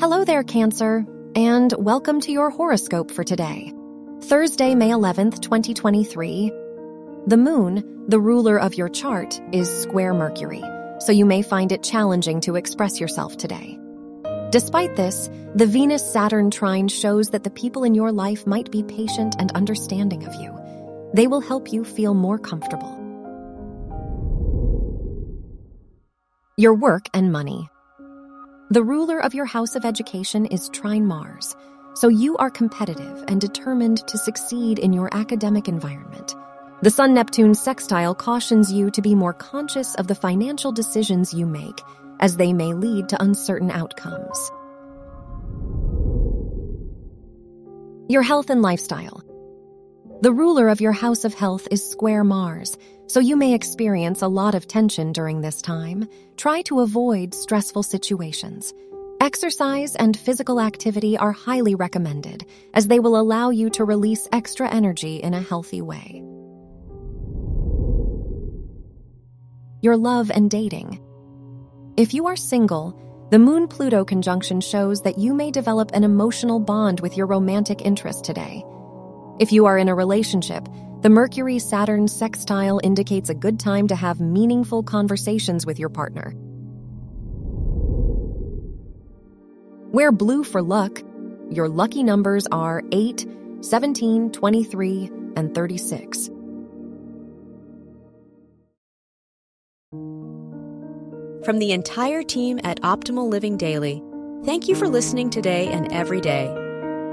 Hello there, Cancer, and welcome to your horoscope for today. Thursday, May 11th, 2023. The moon, the ruler of your chart, is square Mercury, so you may find it challenging to express yourself today. Despite this, the Venus Saturn trine shows that the people in your life might be patient and understanding of you. They will help you feel more comfortable. Your work and money. The ruler of your house of education is trine Mars, so you are competitive and determined to succeed in your academic environment. The Sun Neptune sextile cautions you to be more conscious of the financial decisions you make, as they may lead to uncertain outcomes. Your health and lifestyle. The ruler of your house of health is square Mars, so you may experience a lot of tension during this time. Try to avoid stressful situations. Exercise and physical activity are highly recommended, as they will allow you to release extra energy in a healthy way. Your love and dating. If you are single, the Moon Pluto conjunction shows that you may develop an emotional bond with your romantic interest today. If you are in a relationship, the Mercury Saturn sextile indicates a good time to have meaningful conversations with your partner. Wear blue for luck. Your lucky numbers are 8, 17, 23, and 36. From the entire team at Optimal Living Daily, thank you for listening today and every day